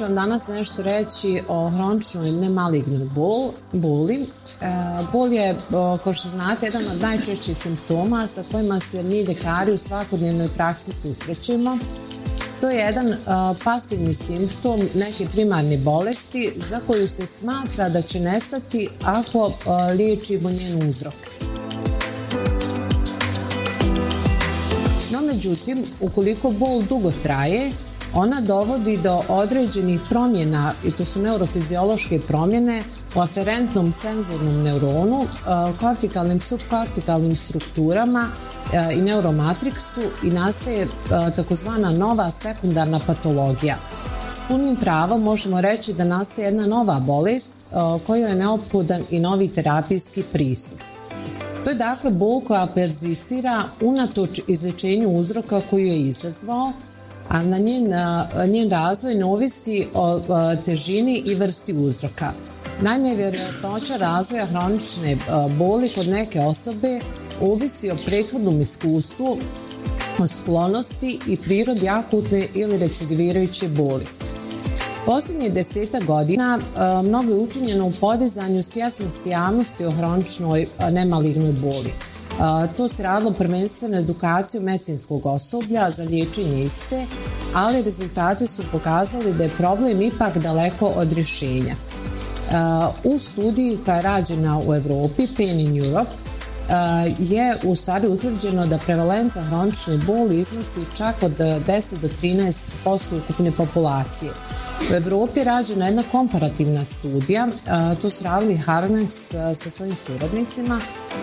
Ću vam danas nešto reći o hroničnoj nemalignoj bol, boli. E, bol je, kao što znate, jedan od najčešćih simptoma sa kojima se mi ljekari u svakodnevnoj praksi susrećemo. To je jedan pasivni simptom neke primarne bolesti za koju se smatra da će nestati ako liječimo njen uzrok. No, međutim, ukoliko bol dugo traje, ona dovodi do određenih promjena, i to su neurofiziološke promjene, u aferentnom senzornom neuronu, e, kortikalnim, subkortikalnim strukturama e, i neuromatriksu i nastaje e, takozvana nova sekundarna patologija. S punim pravom možemo reći da nastaje jedna nova bolest koju je neophodan i novi terapijski pristup. To je dakle bol koja perzistira unatoč izlečenju uzroka koju je izazvao, a na njen, njen razvoj ne ovisi o težini i vrsti uzroka. Naime, vjerojatnoća razvoja hronične boli kod neke osobe ovisi o prethodnom iskustvu, o sklonosti i prirodi akutne ili recidivirajuće boli. Posljednje deseta godina mnogo je učinjeno u podizanju svjesnosti javnosti o hroničnoj nemalignoj boli. To se radilo prvenstveno edukaciju medicinskog osoblja za liječenje iste, ali rezultati su pokazali da je problem ipak daleko od rješenja. U studiji koja je rađena u Europi, Pain in Europe, je u stvari utvrđeno da prevalenca hronične boli iznosi čak od 10 do 13% ukupne populacije. U Europi je rađena jedna komparativna studija, to su radili Harnax sa svojim suradnicima,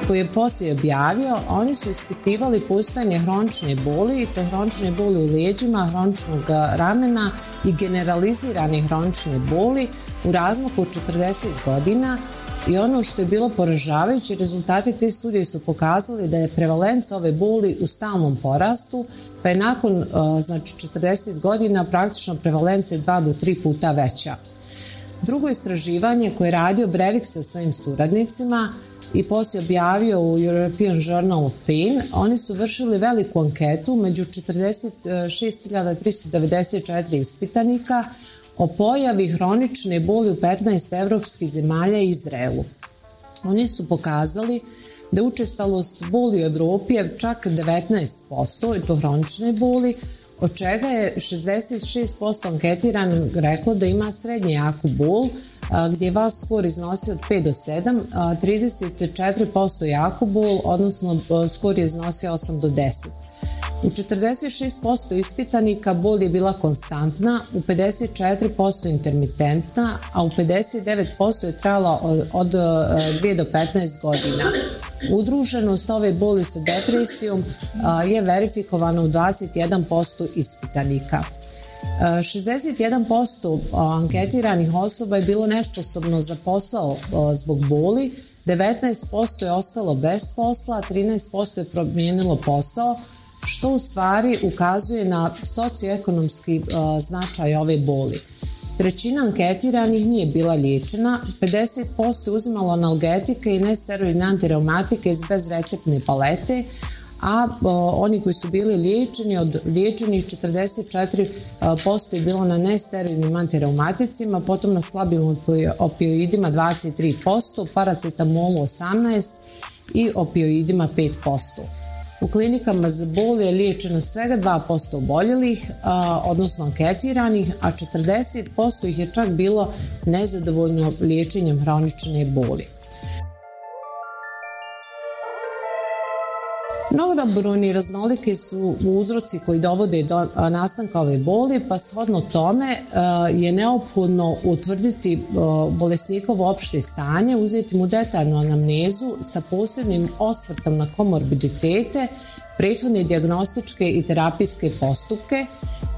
koji je poslije objavio, oni su ispitivali postojanje hronične boli, to hronične boli u lijeđima, hroničnog ramena i generalizirane hronične boli u razmaku od 40 godina i ono što je bilo poražavajuće, rezultati te studije su pokazali da je prevalenca ove boli u stalnom porastu, pa je nakon znači, 40 godina praktično prevalenca je 2 do 3 puta veća. Drugo istraživanje koje je radio Brevik sa svojim suradnicima i poslije objavio u European Journal of Pain, oni su vršili veliku anketu među 46.394 ispitanika o pojavi hronične boli u 15 evropskih zemalja i Izraelu. Oni su pokazali da učestalost boli u Europi je čak 19%, i to hronične boli, od čega je 66% anketiranih reklo da ima srednje jaku bol, gdje je vas skor iznosio od 5 do 7, 34% jaku bol, odnosno skor je iznosio 8 do 10. U 46% ispitanika bol je bila konstantna, u 54% intermitentna, a u 59% je trajala od, 2 do 15 godina. Udruženost ove boli sa depresijom je verifikovana u 21% ispitanika. 61% anketiranih osoba je bilo nesposobno za posao zbog boli, 19% je ostalo bez posla, 13% je promijenilo posao, što u stvari ukazuje na socioekonomski značaj ove boli. Trećina anketiranih nije bila liječena, 50% je uzimalo analgetike i nesteroidne antireumatike iz bezreceptne palete, a oni koji su bili liječeni od liječenih 44% je bilo na nesteroidnim antireumaticima, potom na slabim opioidima 23%, paracetamolu 18% i opioidima 5%. U klinikama za bol je liječeno svega 2% oboljelih, odnosno anketiranih, a 40% ih je čak bilo nezadovoljno liječenjem hronične boli. Mnogobrojni raznolike su uzroci koji dovode do nastanka ove boli, pa shodno tome je neophodno utvrditi bolesnikovo opšte stanje, uzeti mu detaljnu anamnezu sa posebnim osvrtom na komorbiditete, prethodne diagnostičke i terapijske postupke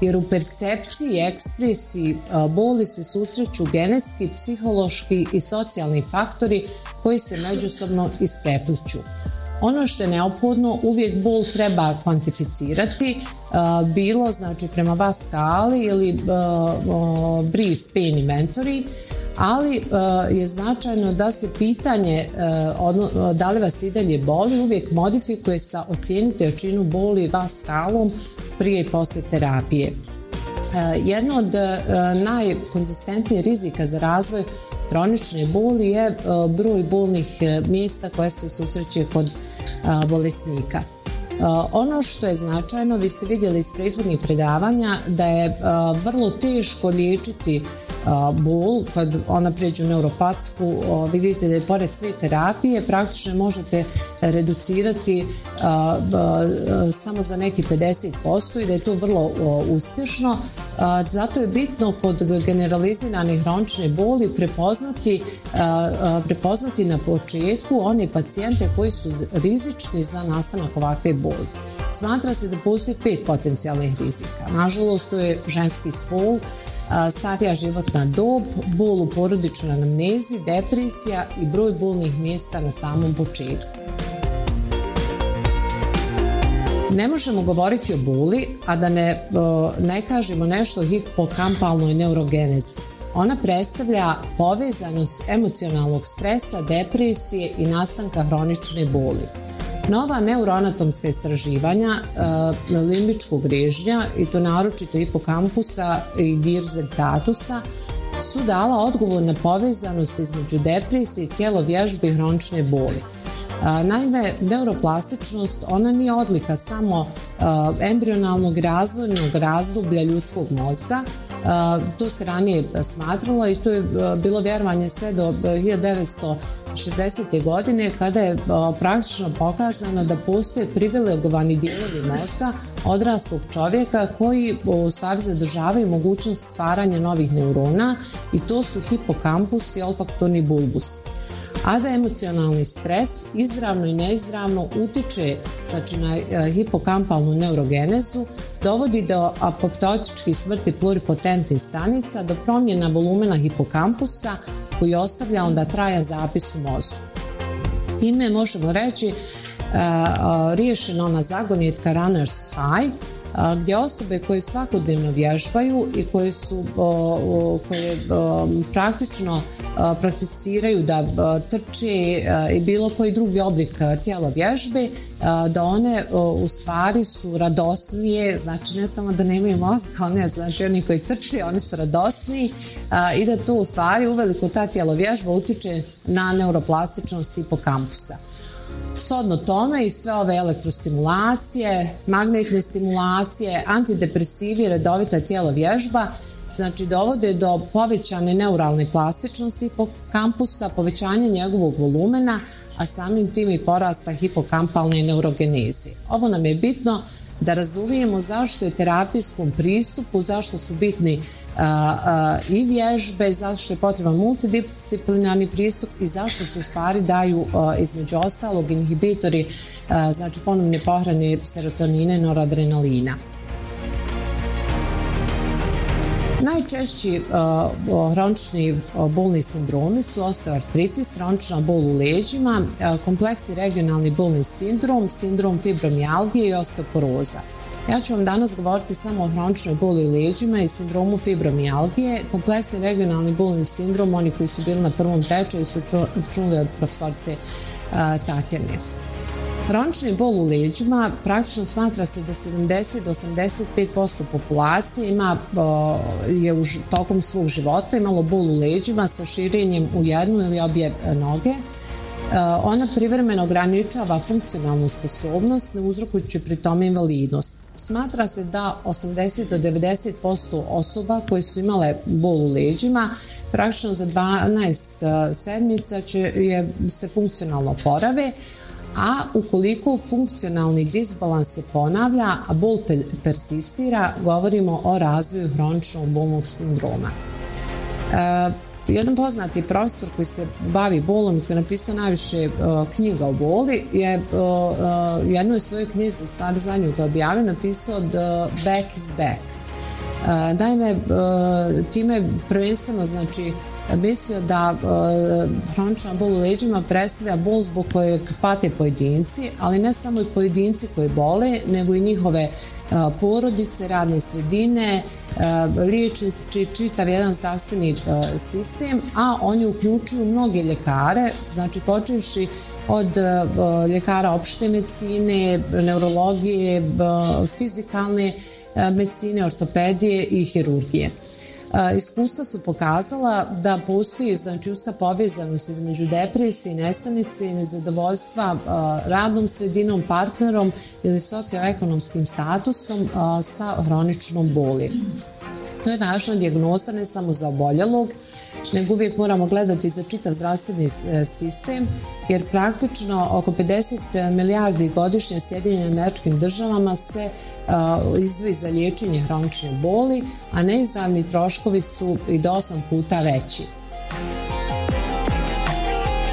jer u percepciji i ekspresiji boli se susreću genetski, psihološki i socijalni faktori koji se međusobno isprepliću. Ono što je neophodno, uvijek bol treba kvantificirati, bilo znači prema vas skali ili brief pain inventory, ali je značajno da se pitanje da li vas i dalje boli uvijek modifikuje sa ocijenite jačinu boli vas skalom prije i posle terapije. Jedno od najkonzistentnijih rizika za razvoj kronične boli je broj bolnih mjesta koje se susreće kod bolesnika. Ono što je značajno, vi ste vidjeli iz prethodnih predavanja da je vrlo teško liječiti bol, kad ona pređe u neuropatsku, vidite da je pored sve terapije praktično možete reducirati samo za neki 50% i da je to vrlo uspješno. Zato je bitno kod generalizirane hronične boli prepoznati, prepoznati na početku one pacijente koji su rizični za nastanak ovakve boli. Smatra se da postoji pet potencijalnih rizika. Nažalost, to je ženski spol, starija životna dob, bol u porodičnoj anamnezi, depresija i broj bolnih mjesta na samom početku. Ne možemo govoriti o boli, a da ne, ne kažemo nešto o hipokampalnoj neurogenezi. Ona predstavlja povezanost emocionalnog stresa, depresije i nastanka hronične boli. Nova neuroanatomska istraživanja e, limbičkog režnja i to naročito hipokampusa i virzentatusa su dala odgovor na povezanost između depresije, tijelo vježbe i hronične boli. Naime, neuroplastičnost ona nije odlika samo embrionalnog razvojnog razdoblja ljudskog mozga, to se ranije smatralo i to je bilo vjerovanje sve do 1960. godine kada je praktično pokazano da postoje privilegovani dijelovi mozga odraslog čovjeka koji u stvari zadržavaju mogućnost stvaranja novih neurona i to su hipokampus i olfaktorni bulbus a da emocionalni stres izravno i neizravno utiče znači, na e, hipokampalnu neurogenezu, dovodi do apoptotičkih smrti pluripotentnih stanica, do promjena volumena hipokampusa koji ostavlja onda trajan zapis u mozgu. Time možemo reći uh, riješena ona zagonijetka runners high, gdje osobe koje svakodnevno vježbaju i koje su koje praktično prakticiraju da trče i bilo koji drugi oblik tijela vježbe da one u stvari su radosnije znači ne samo da nemaju mozga one, znači oni koji trče oni su radosniji i da to u stvari uveliko ta tijelo vježba utiče na neuroplastičnost hipokampusa. Sodno tome i sve ove elektrostimulacije, magnetne stimulacije, antidepresivi, redovita tijelo vježba, znači dovode do povećane neuralne plastičnosti hipokampusa, povećanja njegovog volumena, a samim tim i porasta hipokampalne neurogeneze. Ovo nam je bitno da razumijemo zašto je terapijskom pristupu, zašto su bitni i vježbe, zašto je potreban multidisciplinarni pristup i zašto se u stvari daju između ostalog inhibitori, znači ponovne pohrane serotonine, noradrenalina. Najčešći uh, hronični bolni sindromi su osteoartritis, hronična bol u leđima, kompleksi regionalni bolni sindrom, sindrom fibromijalgije i osteoporoza. Ja ću vam danas govoriti samo o hroničnoj boli u leđima i sindromu fibromijalgije. Kompleksni regionalni bolni sindrom, oni koji su bili na prvom tečaju su čuli od profesorce Tatjane. Hronični bol u leđima praktično smatra se da 70 do 85% populacije ima, je u, tokom svog života imalo bol u leđima sa širenjem u jednu ili obje noge. Ona privremeno ograničava funkcionalnu sposobnost, ne uzrokujući pri tome invalidnost. Smatra se da 80 do 90% osoba koje su imale bol u leđima praktično za 12 sedmica će je, se funkcionalno porave, a ukoliko funkcionalni disbalans se ponavlja, a bol persistira, govorimo o razvoju hroničnog bolnog sindroma. E, jedan poznati profesor koji se bavi bolom i koji je napisao najviše uh, knjiga o boli je uh, uh, jednoj svojoj knjizi u stvari zadnju koja objavio napisao The Back is Back. Naime, time prvenstveno znači mislio da hronična bol u leđima predstavlja bol zbog kojeg pate pojedinci, ali ne samo i pojedinci koji bole, nego i njihove porodice, radne sredine, liječnici, čitav jedan zdravstveni sistem, a oni uključuju mnoge ljekare, znači počevši od ljekara opšte medicine, neurologije, fizikalne medicine, ortopedije i hirurgije. Iskustva su pokazala da postoji znači uska povezanost između depresije, nesanice i nezadovoljstva radnom sredinom, partnerom ili socioekonomskim statusom sa hroničnom boli. To je važna dijagnoza ne samo za oboljelog, nego uvijek moramo gledati za čitav zdravstveni e, sistem, jer praktično oko 50 milijardi godišnje u Sjedinjenim američkim državama se izdvoji za liječenje hronične boli, a neizravni troškovi su i do 8 puta veći.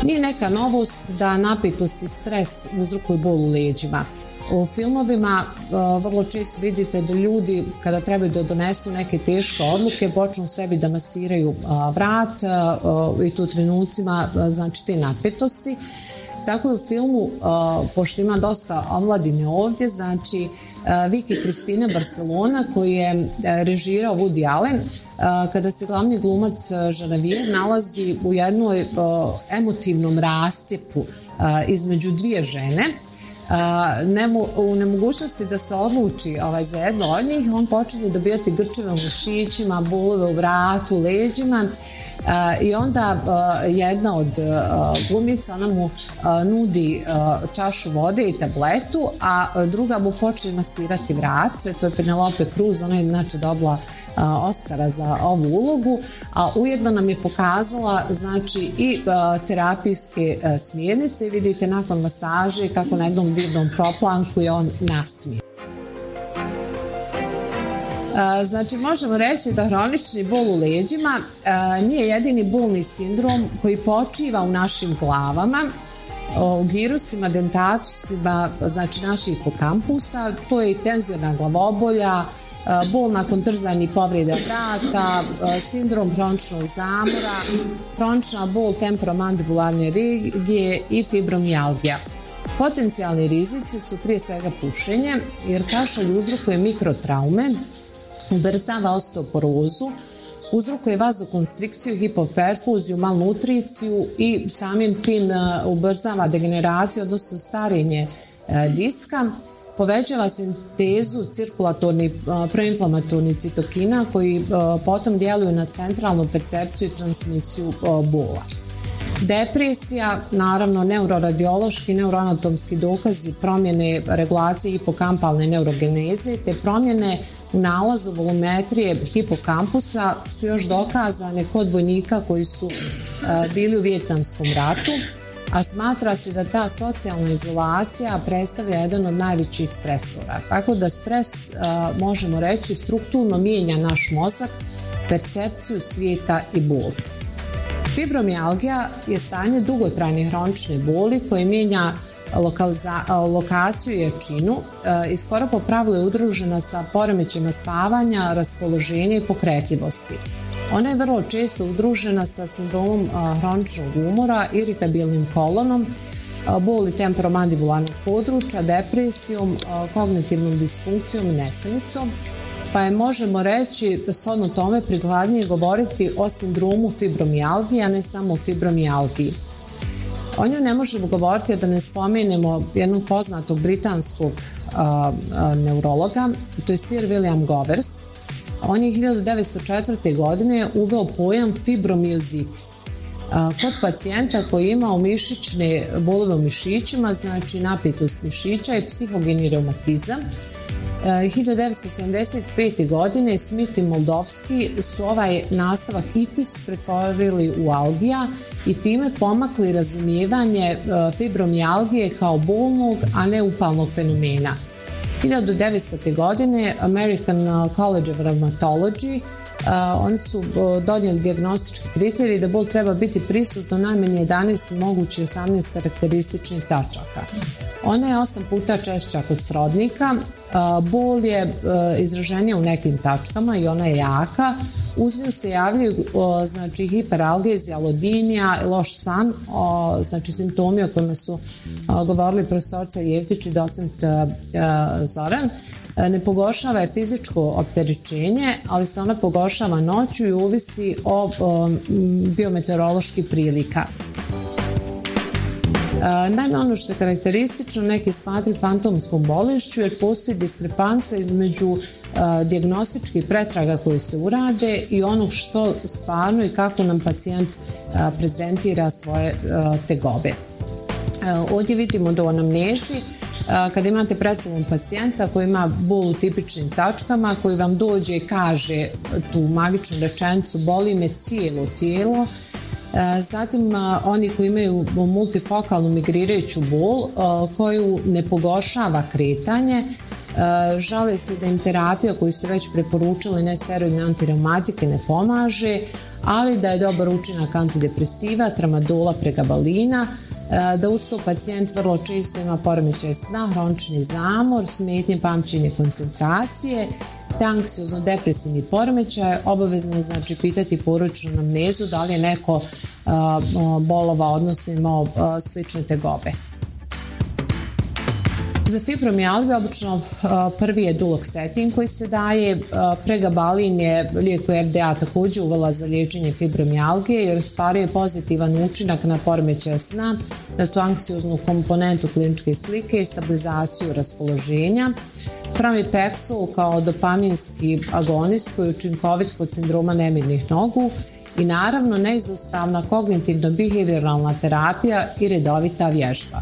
Nije neka novost da napetost i stres uzrokuju bol u leđima. U filmovima vrlo često vidite da ljudi kada trebaju da donesu neke teške odluke počnu sebi da masiraju vrat i tu trenucima znači te napetosti. Tako je u filmu, pošto ima dosta omladine ovdje, znači Viki Kristina Barcelona koji je režirao Woody Allen kada se glavni glumac Žanavier nalazi u jednoj emotivnom rascijepu između dvije žene u nemogućnosti da se odluči ovaj, za jedno od njih, on počinje dobijati grčeve u mušićima, bulove u vratu, leđima i onda jedna od glumica ona mu nudi čašu vode i tabletu, a druga mu počne masirati vrat, to je Penelope Cruz, ona je inače dobila Oscara za ovu ulogu, a ujedno nam je pokazala znači i terapijske smjernice vidite nakon masaže kako na jednom vidnom proplanku je on nasmije. Znači, možemo reći da hronični bol u leđima nije jedini bolni sindrom koji počiva u našim glavama, u girusima, dentatusima, znači naših hipokampusa, to je i tenzijona glavobolja, bol nakon trzanja i povrede vrata, sindrom hroničnog zamora, hronična bol temporomandibularne regije i fibromijalgija. Potencijalni rizici su prije svega pušenje, jer kašalj uzrokuje mikrotraume, ubrzava osteoporozu, uzrokuje vazokonstrikciju, hipoperfuziju, malnutriciju i samim tim ubrzava degeneraciju, odnosno starenje diska, povećava sintezu cirkulatornih proinflamatornih citokina koji potom djeluju na centralnu percepciju i transmisiju bola. Depresija, naravno neuroradiološki, neuroanatomski dokazi promjene regulacije hipokampalne neurogeneze te promjene u nalazu volumetrije hipokampusa su još dokazane kod vojnika koji su bili u Vjetnamskom ratu, a smatra se da ta socijalna izolacija predstavlja jedan od najvećih stresora. Tako da stres, možemo reći, strukturno mijenja naš mozak, percepciju svijeta i bol. Fibromijalgija je stanje dugotrajne hronične boli koje mijenja lokaciju i jačinu i skoro po pravilu je udružena sa poremećima spavanja, raspoloženja i pokretljivosti. Ona je vrlo često udružena sa sindromom hroničnog umora, iritabilnim kolonom, boli temporomandibularnog područja, depresijom, kognitivnom disfunkcijom i nesanicom, pa je možemo reći shodno tome prikladnije govoriti o sindromu fibromijalgije, a ne samo o. O nju ne možemo govoriti da ne spomenemo jednog poznatog britanskog neurologa, to je Sir William Govers. On je 1904. godine uveo pojam fibromiozitis. Kod pacijenta koji je imao mišićne bolove u mišićima, znači napetost mišića i psihogeni reumatizam, 1975. godine Smith i Moldovski su ovaj nastavak itis pretvorili u algija i time pomakli razumijevanje fibromijalgije kao bolnog, a ne upalnog fenomena. 1900. godine American College of Rheumatology oni su donijeli diagnostički kriterij da bol treba biti prisutno najmanje 11 mogući 18 karakterističnih tačaka. Ona je 8 puta češća kod srodnika, bol je izraženija u nekim tačkama i ona je jaka. Uz nju se javljaju znači, hiperalgezija, lodinija, loš san, znači simptomi o kojima su govorili profesorca Jevtić i docent Zoran. Ne pogoršava je fizičko opterećenje, ali se ona pogoršava noću i uvisi o, biometeoroloških prilika. Naime, ono što je karakteristično, neki smatri fantomskom bolešću jer postoji diskrepanca između diagnostičkih pretraga koje se urade i onog što stvarno i kako nam pacijent prezentira svoje tegobe. Ovdje vidimo da u anamnezi kada imate pred sobom pacijenta koji ima bol u tipičnim tačkama, koji vam dođe i kaže tu magičnu rečenicu boli me cijelo tijelo, Zatim oni koji imaju multifokalnu migrirajuću bol koju ne pogoršava kretanje, žale se da im terapija koju ste već preporučili nesteroidne antireumatike ne pomaže, ali da je dobar učinak antidepresiva, tramadola, pregabalina, da uz to pacijent vrlo često ima poremećaj sna, hronični zamor, smetnje pamćenje koncentracije, te anksiozno-depresivni poremećaj, obavezno je znači pitati porodičnu namnezu da li je neko bolova, odnosno imao slične tegobe. Za fibromijalgiju obično prvi je duloxetin koji se daje. Pregabalin je lijek koji FDA također uvela za liječenje fibromijalgije jer stvaruje pozitivan učinak na poremećaj sna, na tu anksioznu komponentu kliničke slike i stabilizaciju raspoloženja. Pravi Pexol kao dopaminski agonist koji je učinkovit kod sindroma nemirnih nogu i naravno neizostavna kognitivno-behavioralna terapija i redovita vježba.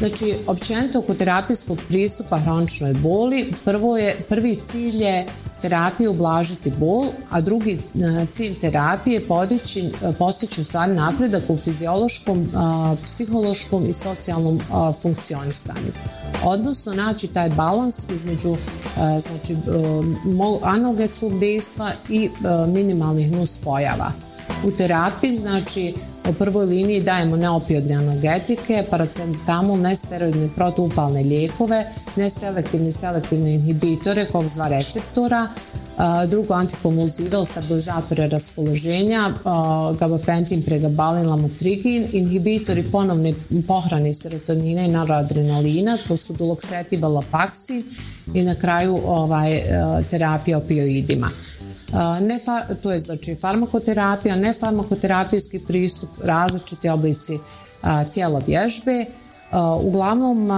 Znači, općenito kod terapijskog pristupa hroničnoj boli, prvo je, prvi cilj je terapije ublažiti bol, a drugi e, cilj terapije je podići, e, postići u stvari napredak u fiziološkom, psihološkom i socijalnom funkcionisanju. Odnosno, naći taj balans između e, znači, analgetskog dejstva i minimalnih nus pojava. U terapiji, znači, u prvoj liniji dajemo neopijodne analgetike, paracetamol, nesteroidne protuupalne lijekove, neselektivne selektivne inhibitore COX-2 receptora, drugo antikonvulzival, stabilizatore raspoloženja, gabapentin, pregabalin, lamotrigin, inhibitori ponovne pohrane serotonina i noradrenalina, to su duloxetiv, lapaksin i na kraju ovaj, terapija opioidima. Ne to je znači farmakoterapija, nefarmakoterapijski pristup, različiti oblici tijela vježbe. Uglavnom,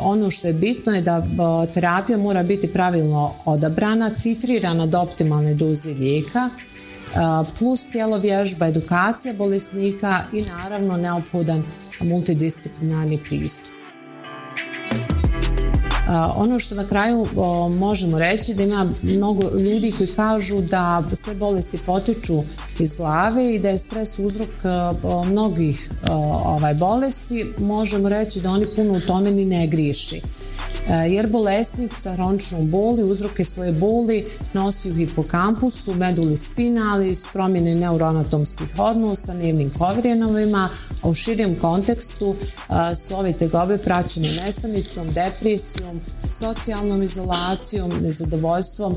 ono što je bitno je da terapija mora biti pravilno odabrana, titrirana do optimalne doze lijeka, plus tijelo vježba, edukacija bolesnika i naravno neophodan multidisciplinarni pristup. Ono što na kraju možemo reći da ima mnogo ljudi koji kažu da sve bolesti potiču iz glave i da je stres uzrok mnogih ovaj, bolesti, možemo reći da oni puno u tome ni ne griješi. E, jer bolesnik sa hroničnom boli uzroke svoje boli nosi u hipokampusu, meduli spinali, promjene neuroanatomskih odnosa, nervnim kovrijenovima, a u širijem kontekstu e, su ove tegobe praćene nesanicom, depresijom, socijalnom izolacijom, nezadovoljstvom e,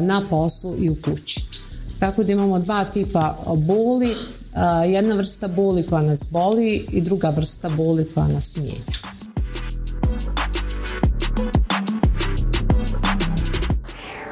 na poslu i u kući. Tako da imamo dva tipa boli, jedna vrsta boli koja nas boli i druga vrsta boli koja nas mijenja.